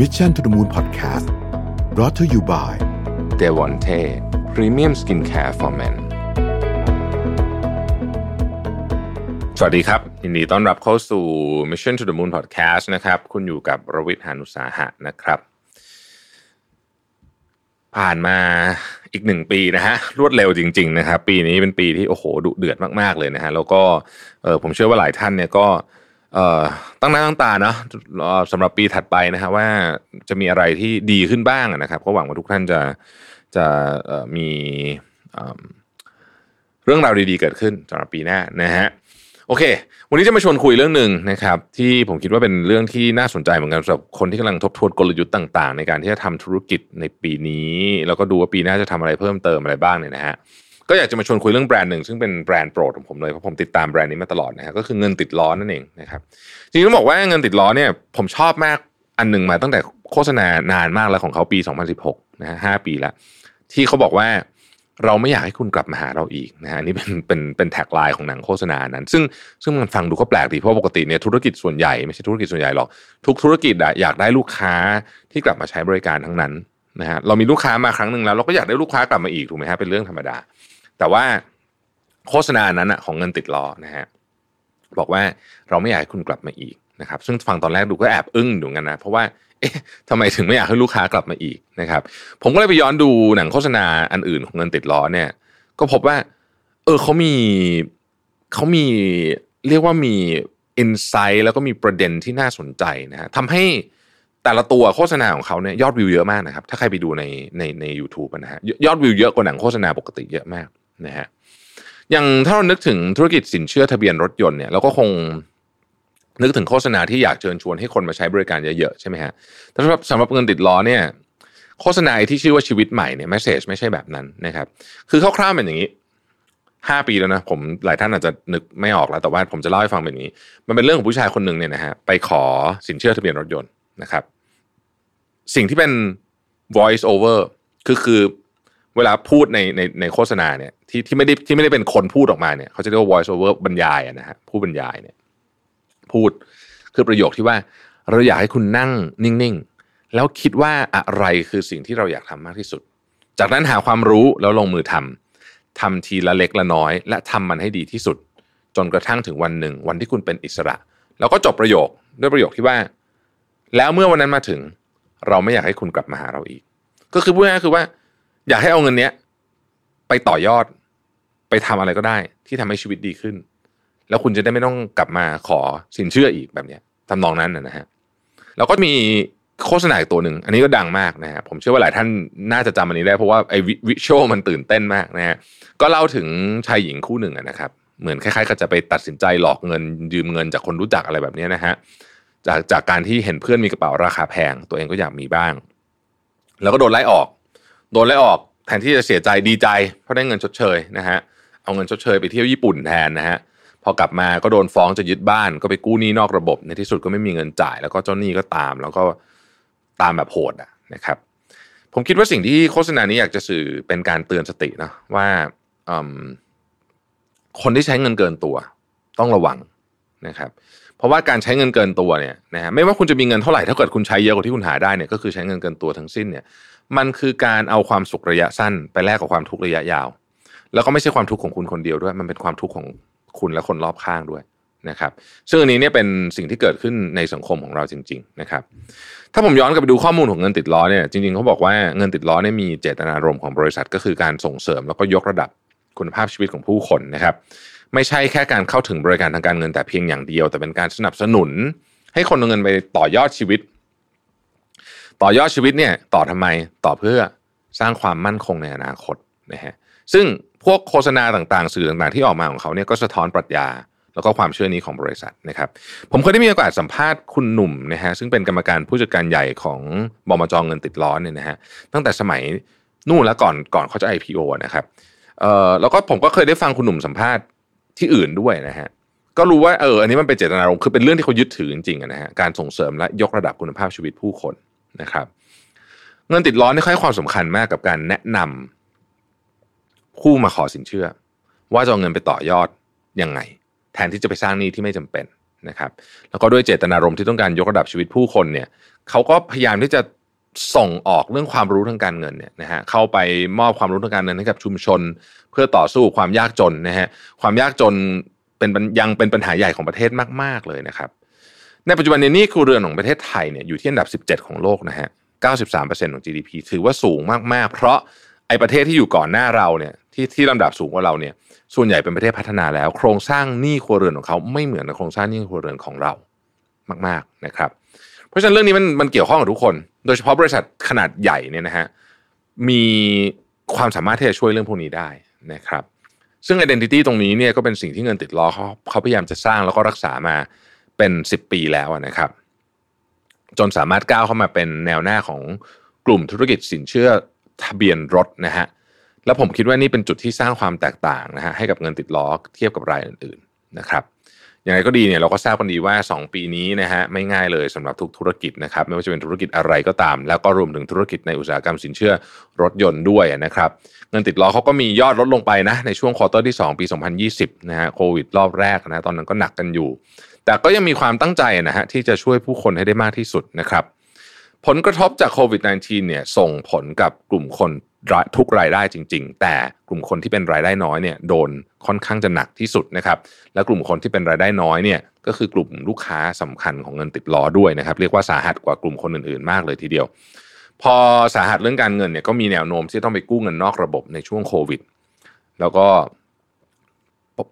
Mission to the Moon Podcast brought to you by เดวอนเท premium skincare for men สวัสดีครับยินดีต้อนรับเข้าสู่ Mission to the Moon Podcast นะครับ คุณอยู่กับรวิศ หาญอุตสาหะนะครับ ผ่านมาอีกหนึ่งปีนะฮะรวดเร็วจริง ๆ นะครับ ปีนี้เป็นปีที่โอ้โหดุเดือดมาก ๆ เลยนะฮะแล้วก็เออผมเชื่อว่าหลายท่านเนี่ยก็เตั้งหน้าตั้งตาเนาะสำหรับปีถัดไปนะฮะว่าจะมีอะไรที่ดีขึ้นบ้างนะครับ ก็หวังว่าทุกท่านจะจะมีเรื่องราวดีๆเกิดขึ้นสำหรับปีหน้านะฮะโอเค วันนี้จะมาชวนคุยเรื่องหนึ่งนะครับ ที่ผมคิดว่าเป็นเรื่องที่น่าสนใจเหมือนกันสำหรับคนที่กำลังทบทวนกลยุทธ์ต่าง ๆ ในการที่จะทำธุรกิจในปีนี้ แล้วก็ดูว่าปีหน้าจะทำอะไรเพิ่มเติมอะไรบ้างเนี่ยนะฮะ ก็อยากจะมาชวนคุยเรื่องแบรนด์หนึ่งซึ่งเป็นแบรนด์โปรดของผมเลยเพราะผมติดตามแบรนด์นี้มาตลอดนะฮะก็คือเงินติดล้อนั่นเองนะครับจริงๆต้องบอกว่าเงินติดล้อเนี่ยผมชอบมากอันหนึ่งมาตั้งแต่โฆษณานานมากแล้วของเขาปี 2016นะฮะห้าปีแล้วที่เขาบอกว่าเราไม่อยากให้คุณกลับมาหาเราอีกนะฮะอันนี่เป็นเป็นเป็นแท็กไลน์ของหนังโฆษณานั้น ซึ่งซึ่งมันฟังดูก็แปลกดีเพราะปกติเนี่ยธุรกิจส่วนใหญ่ไม่ใช่ธุรกิจส่วนใหญ่หรอกทุกธุรกิจอะอยากได้ลูกค้าที่กลับมาใช้บริการทั้งนั้นนะฮะเรามีลูกค้ามาครั้งหนึ่งแล้วเราก็อยากได้ลูกค้ากลับมาอีกถูกไหมฮะเป็นเรื่องธรรมดา แต่ว่าโฆษณานั้นอะของเงินติดล้อนะฮะบอกว่าเราไม่อยากให้คุณกลับมาอีกนะครับ ซึ่งฟังตอนแรกดูก็แอบอึ้งอยู่กันนะ เพราะว่าเอ๊ะทำไมถึงไม่อยากให้ลูกค้ากลับมาอีกนะครับ ผมก็เลยไปย้อนดูหนังโฆษณาอันอื่นของเงินติดล้อเนี่ย ก็พบว่า เออเขามีเขามีเรียกว่ามีอินไซต์แล้วก็มีประเด็นที่น่าสนใจนะฮะทำให้แต่ละตัวโฆษณาของเขาเนี่ยยอดวิวเยอะมากนะครับ ถ้าใครไปดูในในใน u t u b e นะฮะยอดวิวเยอะกว่าหนังโฆษณาปกติเยอะมาก นะฮะอย่างถ้าเรานึกถึงธุรกิจสินเชื่อทะเบียนรถยนต์เนี่ยเราก็คงนึกถึงโฆษณาที่อยากเชิญชวนให้คนมาใช้บริการเยอะๆใช่ไหมฮะแต่สำหรับสำหรับเงินติดล้อเนี่ยโฆษณาที่ชื่อว่าชีวิตใหม่เนี่ยแมสเซจไม่ใช่แบบนั้นนะครับ คือคร่าวๆเป็นอย่างนี้ห้าปีแล้วนะผมหลายท่านอาจจะนึกไม่ออกแล้วแต่ว่าผมจะเล่าให้ฟังเป็นอย่างนี้ มันเป็นเรื่องของผู้ชายคนหนึ่งเนี่ยนะฮะไปขอสินเชื่อทะเบียนรถยนต์นะครับ สิ่งที่เป็น voice over คือคือ เวลาพูดในในในโฆษณาเนี่ยที่ที่ไม่ได้ที่ไม่ได้เป็นคนพูดออกมาเนี่ยเขาจะเรียกว่า voice over บรรยายนะฮะผู้บรรยายเนี่ย พูดคือประโยคที่ว่า เราอยากให้คุณนั่งนิ่งๆ แล้วคิดว่าอะไรคือสิ่งที่เราอยากทำมากที่สุด จากนั้นหาความรู้แล้วลงมือทำทำทีละเล็กละน้อย และทำมันให้ดีที่สุด จนกระทั่งถึงวันหนึ่ง วันที่คุณเป็นอิสระ แล้วก็จบประโยคด้วยประโยคที่ว่า แล้วเมื่อวันนั้นมาถึง เราไม่อยากให้คุณกลับมาหาเราอีก ก็คือพูดง่ายๆคือว่า อยากให้เอาเงินเนี้ย ไปต่อยอด ไปทำอะไรก็ได้ ที่ทำให้ชีวิตดีขึ้น แล้วคุณจะได้ไม่ต้องกลับมาขอสินเชื่ออีกแบบเนี้ยทำนองนั้นนะฮะแล้วก็มีโฆษณาอีกตัวหนึ่งอันนี้ก็ดังมากนะฮะผมเชื่อว่าหลายท่านน่าจะจำอันนี้ได้ เพราะว่าไอ้วิชวลมันตื่นเต้นมากนะฮะก็เล่าถึงชายหญิงคู่หนึ่งนะครับ เหมือนคล้ายๆกับจะไปตัดสินใจหลอกเงินยืมเงินจากคนรู้จักอะไรแบบนี้นะฮะจากจากการที่เห็นเพื่อนมีกระเป๋าราคาแพง ตัวเองก็อยากมีบ้าง แล้วก็โดนไล่ออก โดนไล่ออกแทนที่จะเสียใจดีใจ เพราะได้เงินชดเชยนะฮะเอาเงินชดเชยไปเที่ยวญี่ปุ่นแทนนะฮะพอกลับมาก็โดนฟ้องจะยึดบ้านก็ไปกู้หนี้นอกระบบ ในที่สุดก็ไม่มีเงินจ่าย แล้วก็เจ้าหนี้ก็ตาม แล้วก็ตามแบบโหดอะนะครับ ผมคิดว่าสิ่งที่โฆษณานี้อยากจะสื่อเป็นการเตือนสตินะว่าคนที่ใช้เงินเกินตัว ต้องระวังนะครับ เพราะว่าการใช้เงินเกินตัวเนี่ยนะฮะไม่ว่าคุณจะมีเงินเท่าไหร่ถ้าเกิดคุณใช้เยอะกว่าที่คุณหาได้เนี่ยก็คือใช้เงินเกินตัวทั้งสิ้นเนี่ย มันคือการเอาความสุขระยะสั้น ไปแลกกับความทุกข์ระยะยาว แล้วก็ไม่ใช่ความทุกข์ของคุณคนเดียวด้วย มันเป็นความทุกข์ของคุณและคนรอบข้างด้วยนะครับซึ่งอันนี้เนี่ยเป็นสิ่งที่เกิดขึ้นในสังคมของเราจริง ๆนะครับ ถ้าผมย้อนกลับไปดูข้อมูลของเงินติดล้อเนี่ยจริงๆเขาบอกว่าเงินติดล้อเนี่ยมีเจตนารมณ์ของบริษัท ก็คือการส่งเสริมแล้วก็ยกระดับคุณภาพชีวิตของผู้คนนะครับ ไม่ใช่แค่การเข้าถึงบริการทางการเงินแต่เพียงอย่างเดียว แต่เป็นการสนับสนุน ให้คนเอาเงินไปต่อยอดชีวิต ต่อยอดชีวิตเนี่ยต่อทำไมต่อเพื่อสร้างความมั่นคงในอนาคตนะฮะซึ่งพวกโฆษณาต่างๆ สื่อต่างๆ ที่ออกมาของเขาเนี่ยก็สะท้อนปรัชญาแล้วก็ความเชื่อนี้ของบริษัทนะครับ ผมเคยได้มีโอกาสสัมภาษณ์คุณหนุ่มนะฮะซึ่งเป็นกรรมการผู้จัดการใหญ่ของบมจองเงินติดล้อเนี่ยนะฮะตั้งแต่สมัยนู่นแล้วก่อนก่อนเขาจะ IPO นะครับเอ่อแล้วก็ผมก็เคยได้ฟังคุณหนุ่มสัมภาษณ์ที่อื่นด้วยนะฮะก็รู้ว่าเอออันนี้มันเป็นเจตนารมณ์คือเป็นเรื่องที่เขายึดถือจริงๆนะฮะการส่งเสริมและยกระดับคุณภาพชีวิตผู้คน นะครับ เงินติดล้อนี่ให้ความสำคัญมากกับการแนะนำผู้มาขอสินเชื่อ ว่าจะเอาเงินไปต่อยอดยังไง แทนที่จะไปสร้างหนี้ที่ไม่จำเป็นนะครับ แล้วก็ด้วยเจตนารมณ์ที่ต้องการยกระดับชีวิตผู้คนเนี่ยเขาก็พยายามที่จะส่งออกเรื่องความรู้ทางการเงินเนี่ยนะฮะเข้าไปมอบความรู้ทางการเงินให้กับชุมชน เพื่อต่อสู้ความยากจนนะฮะความยากจนเป็นยังเป็นปัญหาใหญ่ของประเทศมาก ๆ เลยนะครับ ในปัจจุบันนี้นี่ครัวเรือนของประเทศไทยเนี่ยอยู่ที่อันดับ 17 ของโลกนะฮะ 93%ของ GDP ถือว่าสูงมาก ๆ เพราะไอ้ประเทศที่อยู่ก่อนหน้าเราเนี่ยที่ที่ลำดับสูงกว่าเราเนี่ยส่วนใหญ่เป็นประเทศพัฒนาแล้ว โครงสร้างหนี้ครัวเรือนของเขาไม่เหมือนกับโครงสร้างหนี้ครัวเรือนของเรามาก ๆนะครับ เพราะฉะนั้นเรื่องนี้มันมันเกี่ยวข้องกับทุกคน โดยเฉพาะบริษัทขนาดใหญ่เนี่ยนะฮะมีความสามารถที่จะช่วยเรื่องพวกนี้ได้นะครับซึ่ง identity ตรงนี้เนี่ยก็เป็นสิ่งที่เงินติดล้อเขาเขาพยายามจะสร้างแล้วก็รักษามา เป็น 10 ปีแล้วนะครับ จนสามารถก้าวเข้ามาเป็นแนวหน้าของกลุ่มธุรกิจสินเชื่อทะเบียนรถนะฮะแล้วผมคิดว่านี่เป็นจุดที่สร้างความแตกต่างนะฮะให้กับเงินติดล้อเทียบกับรายอื่นๆนะครับอย่างไรก็ดีเนี่ยเราก็ทราบกันดีว่า 2 ปีนี้นะฮะไม่ง่ายเลยสำหรับทุกธุรกิจนะครับไม่ว่าจะเป็นธุรกิจอะไรก็ตาม แล้วก็รวมถึงธุรกิจในอุตสาหกรรมสินเชื่อรถยนต์ด้วยนะครับเงินติดล้อเขาก็มียอดลดลงไปนะในช่วง quarter ที่ 2 ปี 2020นะฮะโควิดรอบแรกนะตอนนั้นก็หนักกันอยู่ แต่ก็ยังมีความตั้งใจนะฮะที่จะช่วยผู้คนให้ได้มากที่สุดนะครับผลกระทบจากโควิด -19 เนี่ยส่งผลกับกลุ่มคนทุกรายได้จริง ๆ แต่กลุ่มคนที่เป็นรายได้น้อยเนี่ยโดนค่อนข้างจะหนักที่สุดนะครับและกลุ่มคนที่เป็นรายได้น้อยเนี่ยก็คือกลุ่มลูกค้าสำคัญของเงินติดล้อด้วยนะครับเรียกว่าสาหัสกว่ากลุ่มคนอื่นๆ มากเลยทีเดียว พอสาหัสเรื่องการเงินเนี่ยก็มีแนวโน้มที่ต้องไปกู้เงินนอกระบบในช่วงโควิด แล้วก็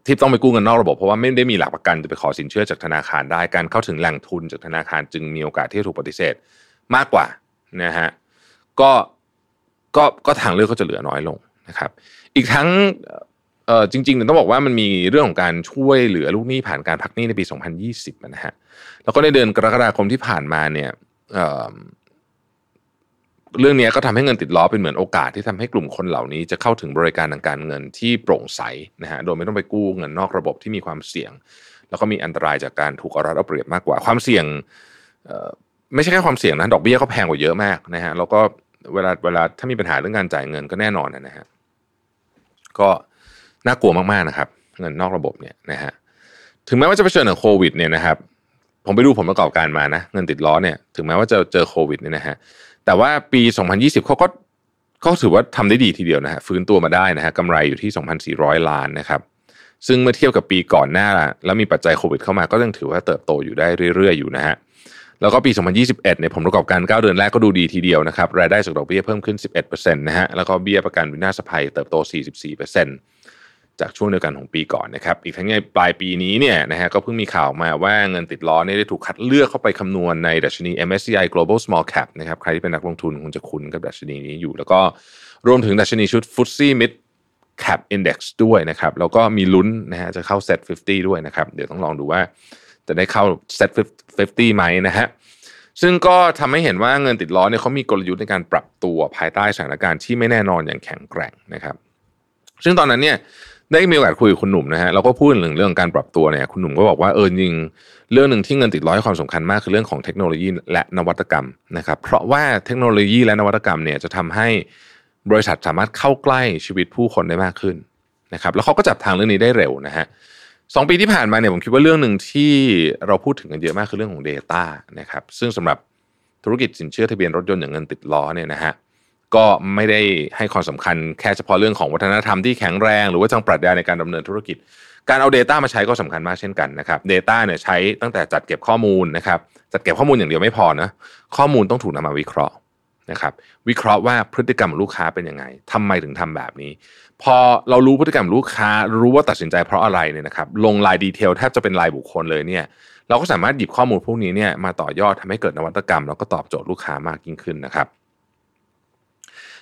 ที่ต้องไปกู้เงินนอกระบบเพราะว่าไม่ได้มีหลักประกันจะไปขอสินเชื่อจากธนาคารได้การเข้าถึงแหล่งทุนจากธนาคารจึงมีโอกาสที่จะถูกปฏิเสธมากกว่านะฮะก็ก็ก็ทางเลือกก็จะเหลือน้อยลงนะครับ อีกทั้งเออจริงๆต้องบอกว่ามันมีเรื่องของการช่วยเหลือลูกหนี้ผ่านการพักหนี้ในปี 2020นะฮะแล้วก็ในเดือนกรกฎาคมที่ผ่านมาเนี่ย เรื่องนี้ก็ทำให้เงินติดล้อเป็นเหมือนโอกาสที่ทำให้กลุ่มคนเหล่านี้จะเข้าถึงบริการทางการเงินที่โปร่งใสนะฮะโดยไม่ต้องไปกู้เงินนอกระบบที่มีความเสี่ยง แล้วก็มีอันตรายจากการถูกเอารัดเอาเปรียบมากกว่าความเสี่ยงไม่ใช่แค่ความเสี่ยงนะดอกเบี้ยก็แพงกว่าเยอะมากนะฮะแล้วก็เวลาเวลาถ้ามีปัญหาเรื่องการจ่ายเงินก็แน่นอนนะฮะก็น่ากลัวมากๆนะครับ เงินนอกระบบเนี่ยนะฮะถึงแม้ว่าจะเผชิญกับโควิดเนี่ยนะครับ ผมไปดูผลประกอบการมานะเงินติดล้อเนี่ยถึงแม้ว่าจะเจอโควิดเนี่ยนะฮะแต่ว่าปี 2020เขาก็ก็ถือว่าทำได้ดีทีเดียวนะฮะฟื้นตัวมาได้นะฮะกำไรอยู่ที่ 2,400 ล้านนะครับซึ่งเมื่อเทียบกับปีก่อนหน้า แล้วมีปัจจัยโควิดเข้ามาก็ยังถือว่าเติบโตอยู่ได้เรื่อยๆอยู่นะฮะแล้วก็ปี 2021เนี่ยผมประกอบการ 9 เดือนแรกก็ดูดีทีเดียวนะครับรายได้จากดอกเบี้ยเพิ่มขึ้น 11%นะฮะแล้วก็เบี้ยประกันวินาศภัยเติบโต 44% จากช่วงเดียวกันของปีก่อนนะครับ อีกทั้งในปลายปีนี้เนี่ยนะฮะก็เพิ่งมีข่าวมาว่าเงินติดล้อเนี่ยได้ถูกคัดเลือกเข้าไปคำนวณในดัชนี MSCI Global Small Cap นะครับใครที่เป็นนักลงทุนคงจะคุ้นกับดัชนีนี้อยู่ แล้วก็รวมถึงดัชนีชุด FTSE Mid Cap Index ด้วยนะครับ แล้วก็มีลุ้นนะฮะจะเข้า Set 50 ด้วยนะครับ เดี๋ยวต้องลองดูว่าจะได้เข้า Set 50 ไหมนะฮะซึ่งก็ทำให้เห็นว่าเงินติดล้อเนี่ยเขามีกลยุทธ์ในการปรับตัวภายใต้สถานการณ์ที่ไม่แน่นอนอย่างแข็งแกร่งนะครับ ซึ่งตอนนั้นเนี่ย ได้มีโอกาสคุยกับคุณหนุ่มนะฮะเราก็พูดถึงเรื่องการปรับตัวเนี่ยคุณหนุ่มก็บอกว่าเออจริงเรื่องหนึ่งที่เงินติดล้อให้ความสำคัญมากคือเรื่องของเทคโนโลยีและนวัตกรรมนะครับ เพราะว่าเทคโนโลยีและนวัตกรรมเนี่ยจะทำให้บริษัทสามารถเข้าใกล้ชีวิตผู้คนได้มากขึ้นนะครับ แล้วเขาก็จับทางเรื่องนี้ได้เร็วนะฮะสองปีที่ผ่านมาเนี่ยผมคิดว่าเรื่องหนึ่งที่เราพูดถึงกันเยอะมากคือเรื่องของ Data นะครับซึ่งสำหรับธุรกิจสินเชื่อทะเบียนรถยนต์อย่างเงินติดล้อเนี่ยนะฮะ ก็ไม่ได้ให้ความสำคัญแค่เฉพาะเรื่องของวัฒนธรรมที่แข็งแรง หรือว่าทางปรัชญาในการดำเนินธุรกิจ การเอา Data มาใช้ก็สำคัญมากเช่นกันนะครับ Data เนี่ยใช้ตั้งแต่จัดเก็บข้อมูลนะครับจัดเก็บข้อมูลอย่างเดียวไม่พอนะข้อมูลต้องถูกนำมาวิเคราะห์นะครับวิเคราะห์ว่าพฤติกรรมลูกค้าเป็นยังไงทำไมถึงทำแบบนี้ พอเรารู้พฤติกรรมลูกค้า รู้ว่าตัดสินใจเพราะอะไรเนี่ยนะครับลงรายดีเทลแทบจะเป็นรายบุคคลเลยเนี่ยเราก็สามารถหยิบข้อมูลพวกนี้เนี่ยมาต่อยอดทำให้เกิดนวัตกรรม แล้วก็ตอบโจทย์ลูกค้ามากยิ่งขึ้นนะครับ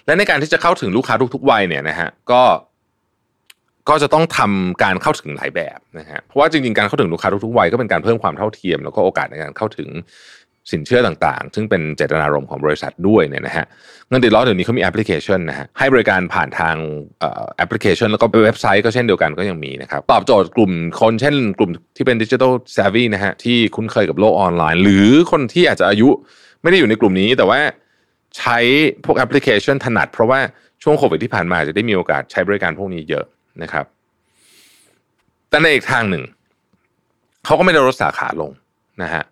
และในการที่จะเข้าถึงลูกค้าทุกๆวัยเนี่ยนะฮะก็ก็จะต้องทำการเข้าถึงหลายแบบนะฮะเพราะว่าจริงๆการเข้าถึงลูกค้าทุกๆวัยก็เป็นการเพิ่มความเท่าเทียม แล้วก็โอกาสในการเข้าถึงสินเชื่อต่างๆ ซึ่งเป็นเจตนารมณ์ของบริษัทด้วยเนี่ยนะฮะเงินติดล้อเดี๋ยวนี้เขามีแอปพลิเคชันนะฮะให้บริการผ่านทางแอปพลิเคชัน แล้วก็เว็บไซต์ก็เช่นเดียวกันก็ยังมีนะครับตอบโจทย์กลุ่มคนเช่น กลุ่มที่เป็น digital savvy นะฮะที่คุ้นเคยกับโลกออนไลน์ หรือคนที่อาจจะอายุไม่ได้อยู่ในกลุ่มนี้แต่ว่า ใช้พวกแอปพลิเคชันถนัด เพราะว่าช่วงโควิดที่ผ่านมาจะได้มีโอกาสใช้บริการพวกนี้เยอะนะครับ แต่ในอีกทางหนึ่ง เขาก็ไม่ได้ลดสาขาลงนะฮะ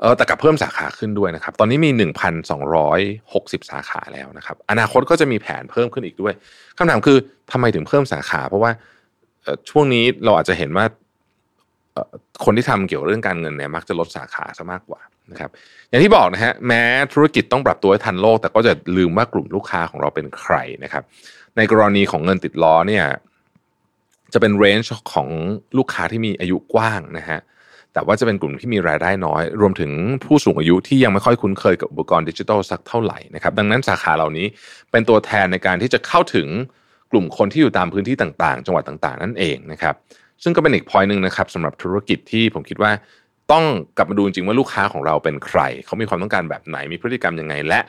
เออแต่กับเพิ่มสาขาขึ้นด้วยนะครับ ตอนนี้มี 1,260 สาขาแล้วนะครับ อนาคตก็จะมีแผนเพิ่มขึ้นอีกด้วยคำถามคือทำไมถึงเพิ่มสาขา เพราะว่าช่วงนี้เราอาจจะเห็นว่าคนที่ทำเกี่ยวกับเรื่องการเงินเนี่ยมักจะลดสาขาซะมากกว่า นะครับอย่างที่บอกนะฮะแม้ธุรกิจต้องปรับตัวให้ทันโลก แต่ก็จะลืมว่ากลุ่มลูกค้าของเราเป็นใครนะครับในกรณีของเงินติดล้อเนี่ยจะเป็นเรนจ์ของลูกค้าที่มีอายุกว้างนะฮะแต่ว่าจะเป็นกลุ่มที่มีรายได้น้อย รวมถึงผู้สูงอายุที่ยังไม่ค่อยคุ้นเคยกับอุปกรณ์ดิจิทัลสักเท่าไหร่นะครับดังนั้นสาขาเหล่านี้เป็นตัวแทนในการที่จะเข้าถึงกลุ่มคนที่อยู่ตามพื้นที่ต่างๆ จังหวัดต่างๆ นั่นเองนะครับซึ่งก็เป็นอีก point หนึ่งนะครับสำหรับธุรกิจที่ผมคิดว่า ต้องกลับมาดูจริงว่าลูกค้าของเราเป็นใคร เขามีความต้องการแบบไหนมีพฤติกรรมยังไง และ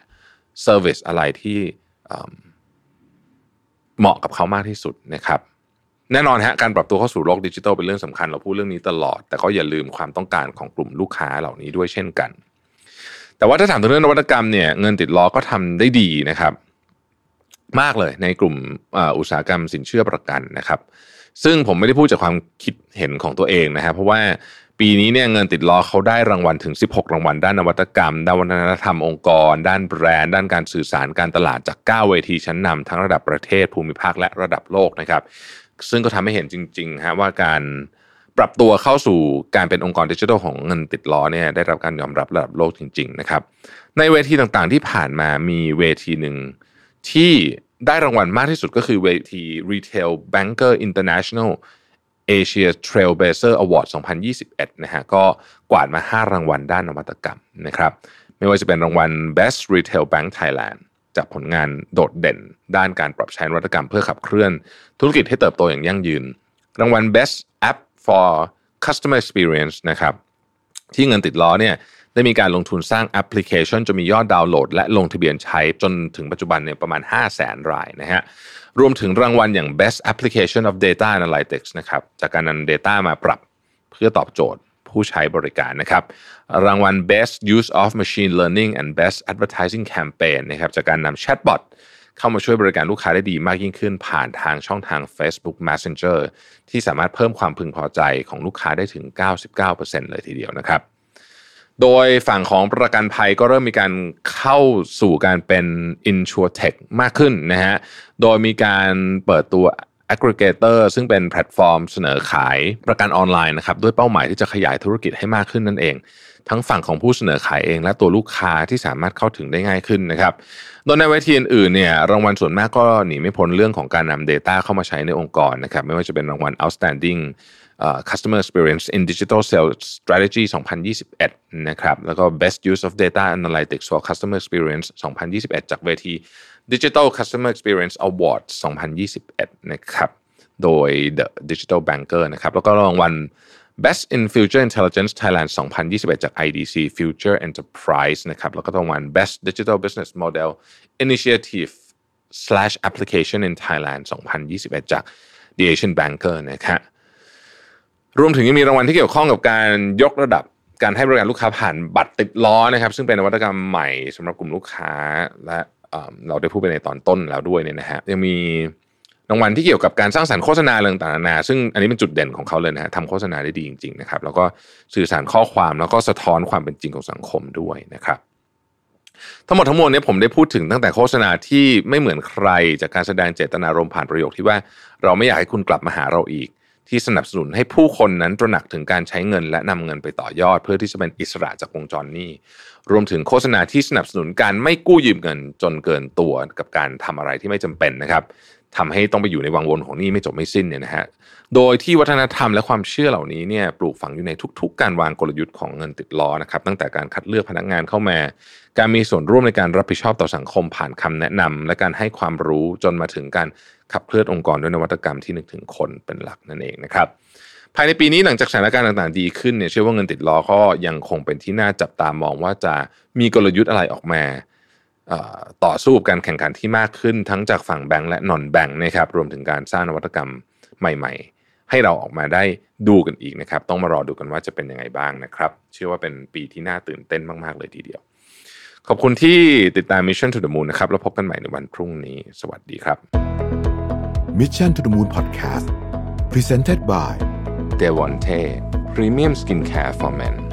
service อะไรที่เหมาะกับเขามากที่สุดนะครับแน่นอนฮะการปรับตัวเข้าสู่โลกดิจิทัลเป็นเรื่องสำคัญเราพูดเรื่องนี้ตลอด แต่ก็อย่าลืมความต้องการของกลุ่มลูกค้าเหล่านี้ด้วยเช่นกัน แต่ว่าถ้าถามถึงเรื่องนวัตกรรมเนี่ยเงินติดล้อก็ทำได้ดีนะครับ มากเลยในกลุ่มอุตสาหกรรมสินเชื่อประกันนะครับ ซึ่งผมไม่ได้พูดจากความคิดเห็นของตัวเองนะครับเพราะว่า ปีนี้เนี่ยเงินติดล้อเขาได้รางวัลถึง 16 รางวัล ด้านนวัตกรรม ด้านวัฒนธรรมองค์กร ด้านแบรนด์ ด้านการสื่อสารการตลาดจาก 9 เวทีชั้นนำทั้งระดับประเทศภูมิภาคและระดับโลกนะครับ ซึ่งก็ทำให้เห็นจริงๆฮะว่าการปรับตัวเข้าสู่การเป็นองค์กรดิจิทัลของเงินติดล้อเนี่ยได้รับการยอมรับระดับโลกจริง ๆ นะครับ ในเวทีต่างๆที่ผ่านมามีเวทีหนึ่งที่ได้รางวัลมากที่สุดก็คือเวที Retail Banker International Asia Trailblazer Award 2021 นะฮะก็กวาดมา 5 รางวัลด้านนวัตกรรมนะครับไม่ว่าจะเป็นรางวัล Best Retail Bank Thailand จากผลงานโดดเด่น ด้านการปรับใช้นวัตกรรมเพื่อขับเคลื่อน ธุรกิจให้เติบโตอย่างยั่งยืน รางวัล Best App for Customer Experience นะครับที่เงินติดล้อเนี่ย ได้มีการลงทุนสร้างแอปพลิเคชันจนมียอดดาวน์โหลด และลงทะเบียนใช้จนถึงปัจจุบันเนี่ยประมาณ 5 0 0แสนรายนะฮะรวมถึงรางวัลอย่าง Best Application of Data Analytics นะครับจากการนำ Data มาปรับเพื่อตอบโจทย์ผู้ใช้บริการนะครับรางวัล Best Use of Machine Learning and Best Advertising Campaign นะครับจากการนำแชทบอทเข้ามาช่วยบริการลูกค้าได้ดีมากยิ่งขึ้น ผ่านทางช่องทาง Facebook Messenger ที่สามารถเพิ่มความพึงพอใจของลูกค้าได้ถึง 99%เลยทีเดียวนะครับ โดยฝั่งของประกันภัยก็เริ่มมีการเข้าสู่การเป็น InsurTech มากขึ้นนะฮะ โดยมีการเปิดตัว aggregator ซึ่งเป็นแพลตฟอร์มเสนอขายประกันออนไลน์นะครับด้วยเป้าหมายที่จะขยายธุรกิจให้มากขึ้นนั่นเอง ทั้งฝั่งของผู้เสนอขายเอง และตัวลูกค้าที่สามารถเข้าถึงได้ง่ายขึ้นนะครับโดยในเวทีอื่นๆเนี่ยรางวัลส่วนมากก็หนีไม่พ้นเรื่องของการนำ Data เข้ามาใช้ในองค์กรนะครับไม่ว่าจะเป็นรางวัล outstanding customer experience in digital sales strategy 2021 นะครับ แล้วก็ best use of data analytics for customer experience 2021 จากเวที Digital Customer Experience Award 2021 นะครับ โดย The Digital Banker นะครับ แล้วก็รางวัล Best in Future Intelligence Thailand 2021 จาก IDC Future Enterprise นะครับ แล้วก็รางวัล Best Digital Business Model Initiative slash Application in Thailand 2021 จาก The Asian Banker นะครับ รวมถึงยังมีรางวัลที่เกี่ยวข้องกับการยกระดับการให้บริการลูกค้าผ่านบัตรติดล้อนะครับ ซึ่งเป็นนวัตกรรมใหม่สำหรับกลุ่มลูกค้าและเราได้พูดไปในตอนต้นแล้วด้วยเนี่ยนะฮะยังมีรางวัลที่เกี่ยวกับการสร้างสรรค์โฆษณาเรื่องต่างๆนานาซึ่งอันนี้เป็นจุดเด่นของเขาเลยนะฮะทำโฆษณาได้ดีจริงๆนะครับแล้วก็สื่อสารข้อความแล้วก็สะท้อนความเป็นจริงของสังคมด้วยนะครับ ทั้งหมดทั้งมวลนี้ผมได้พูดถึงตั้งแต่โฆษณาที่ไม่เหมือนใครจากการแสดงเจตนารมณ์ผ่านประโยคที่ว่า เราไม่อยากให้คุณกลับมาหาเราอีก ที่สนับสนุนให้ผู้คนนั้นตระหนักถึงการใช้เงิน และนำเงินไปต่อยอด เพื่อที่จะเป็นอิสระจากวงจรนี้ รวมถึงโฆษณาที่สนับสนุนการไม่กู้ยืมเงินจนเกินตัวกับการทำอะไรที่ไม่จำเป็นนะครับ ทำให้ต้องไปอยู่ในวังวนของนี้ไม่จบไม่สิ้นเนี่ยนะฮะ โดยที่วัฒนธรรมและความเชื่อเหล่านี้เนี่ยปลูกฝังอยู่ในทุก ๆ การวางกลยุทธ์ของเงินติดล้อนะครับ ตั้งแต่การคัดเลือกพนักงานเข้ามา การมีส่วนร่วมในการรับผิดชอบต่อสังคมผ่านคำแนะนำและการให้ความรู้จนมาถึงการขับเคลื่อนองค์กรด้วยนวัตกรรมที่นึกถึงคนเป็นหลักนั่นเองนะครับภายในปีนี้หลังจากสถานการณ์ต่างๆดีขึ้นเนี่ยเชื่อว่าเงินติดล้อก็ยังคงเป็นที่น่าจับตามองว่าจะมีกลยุทธ์อะไรออกมา ต่อสู้กับการแข่งขันที่มากขึ้น ทั้งจากฝั่งแบงก์และนอนแบงก์นะครับรวมถึงการสร้างนวัตกรรมใหม่ ๆ ให้เราออกมาได้ดูกันอีกนะครับ ต้องมารอดูกันว่าจะเป็นยังไงบ้างนะครับ เชื่อว่าเป็นปีที่น่าตื่นเต้นมากๆเลยทีเดียว ขอบคุณที่ติดตาม Mission to the Moon นะครับแล้วพบกันใหม่ในวันพรุ่งนี้ สวัสดีครับ Mission to the Moon Podcast Presented by เดวอนเท Premium Skincare for Men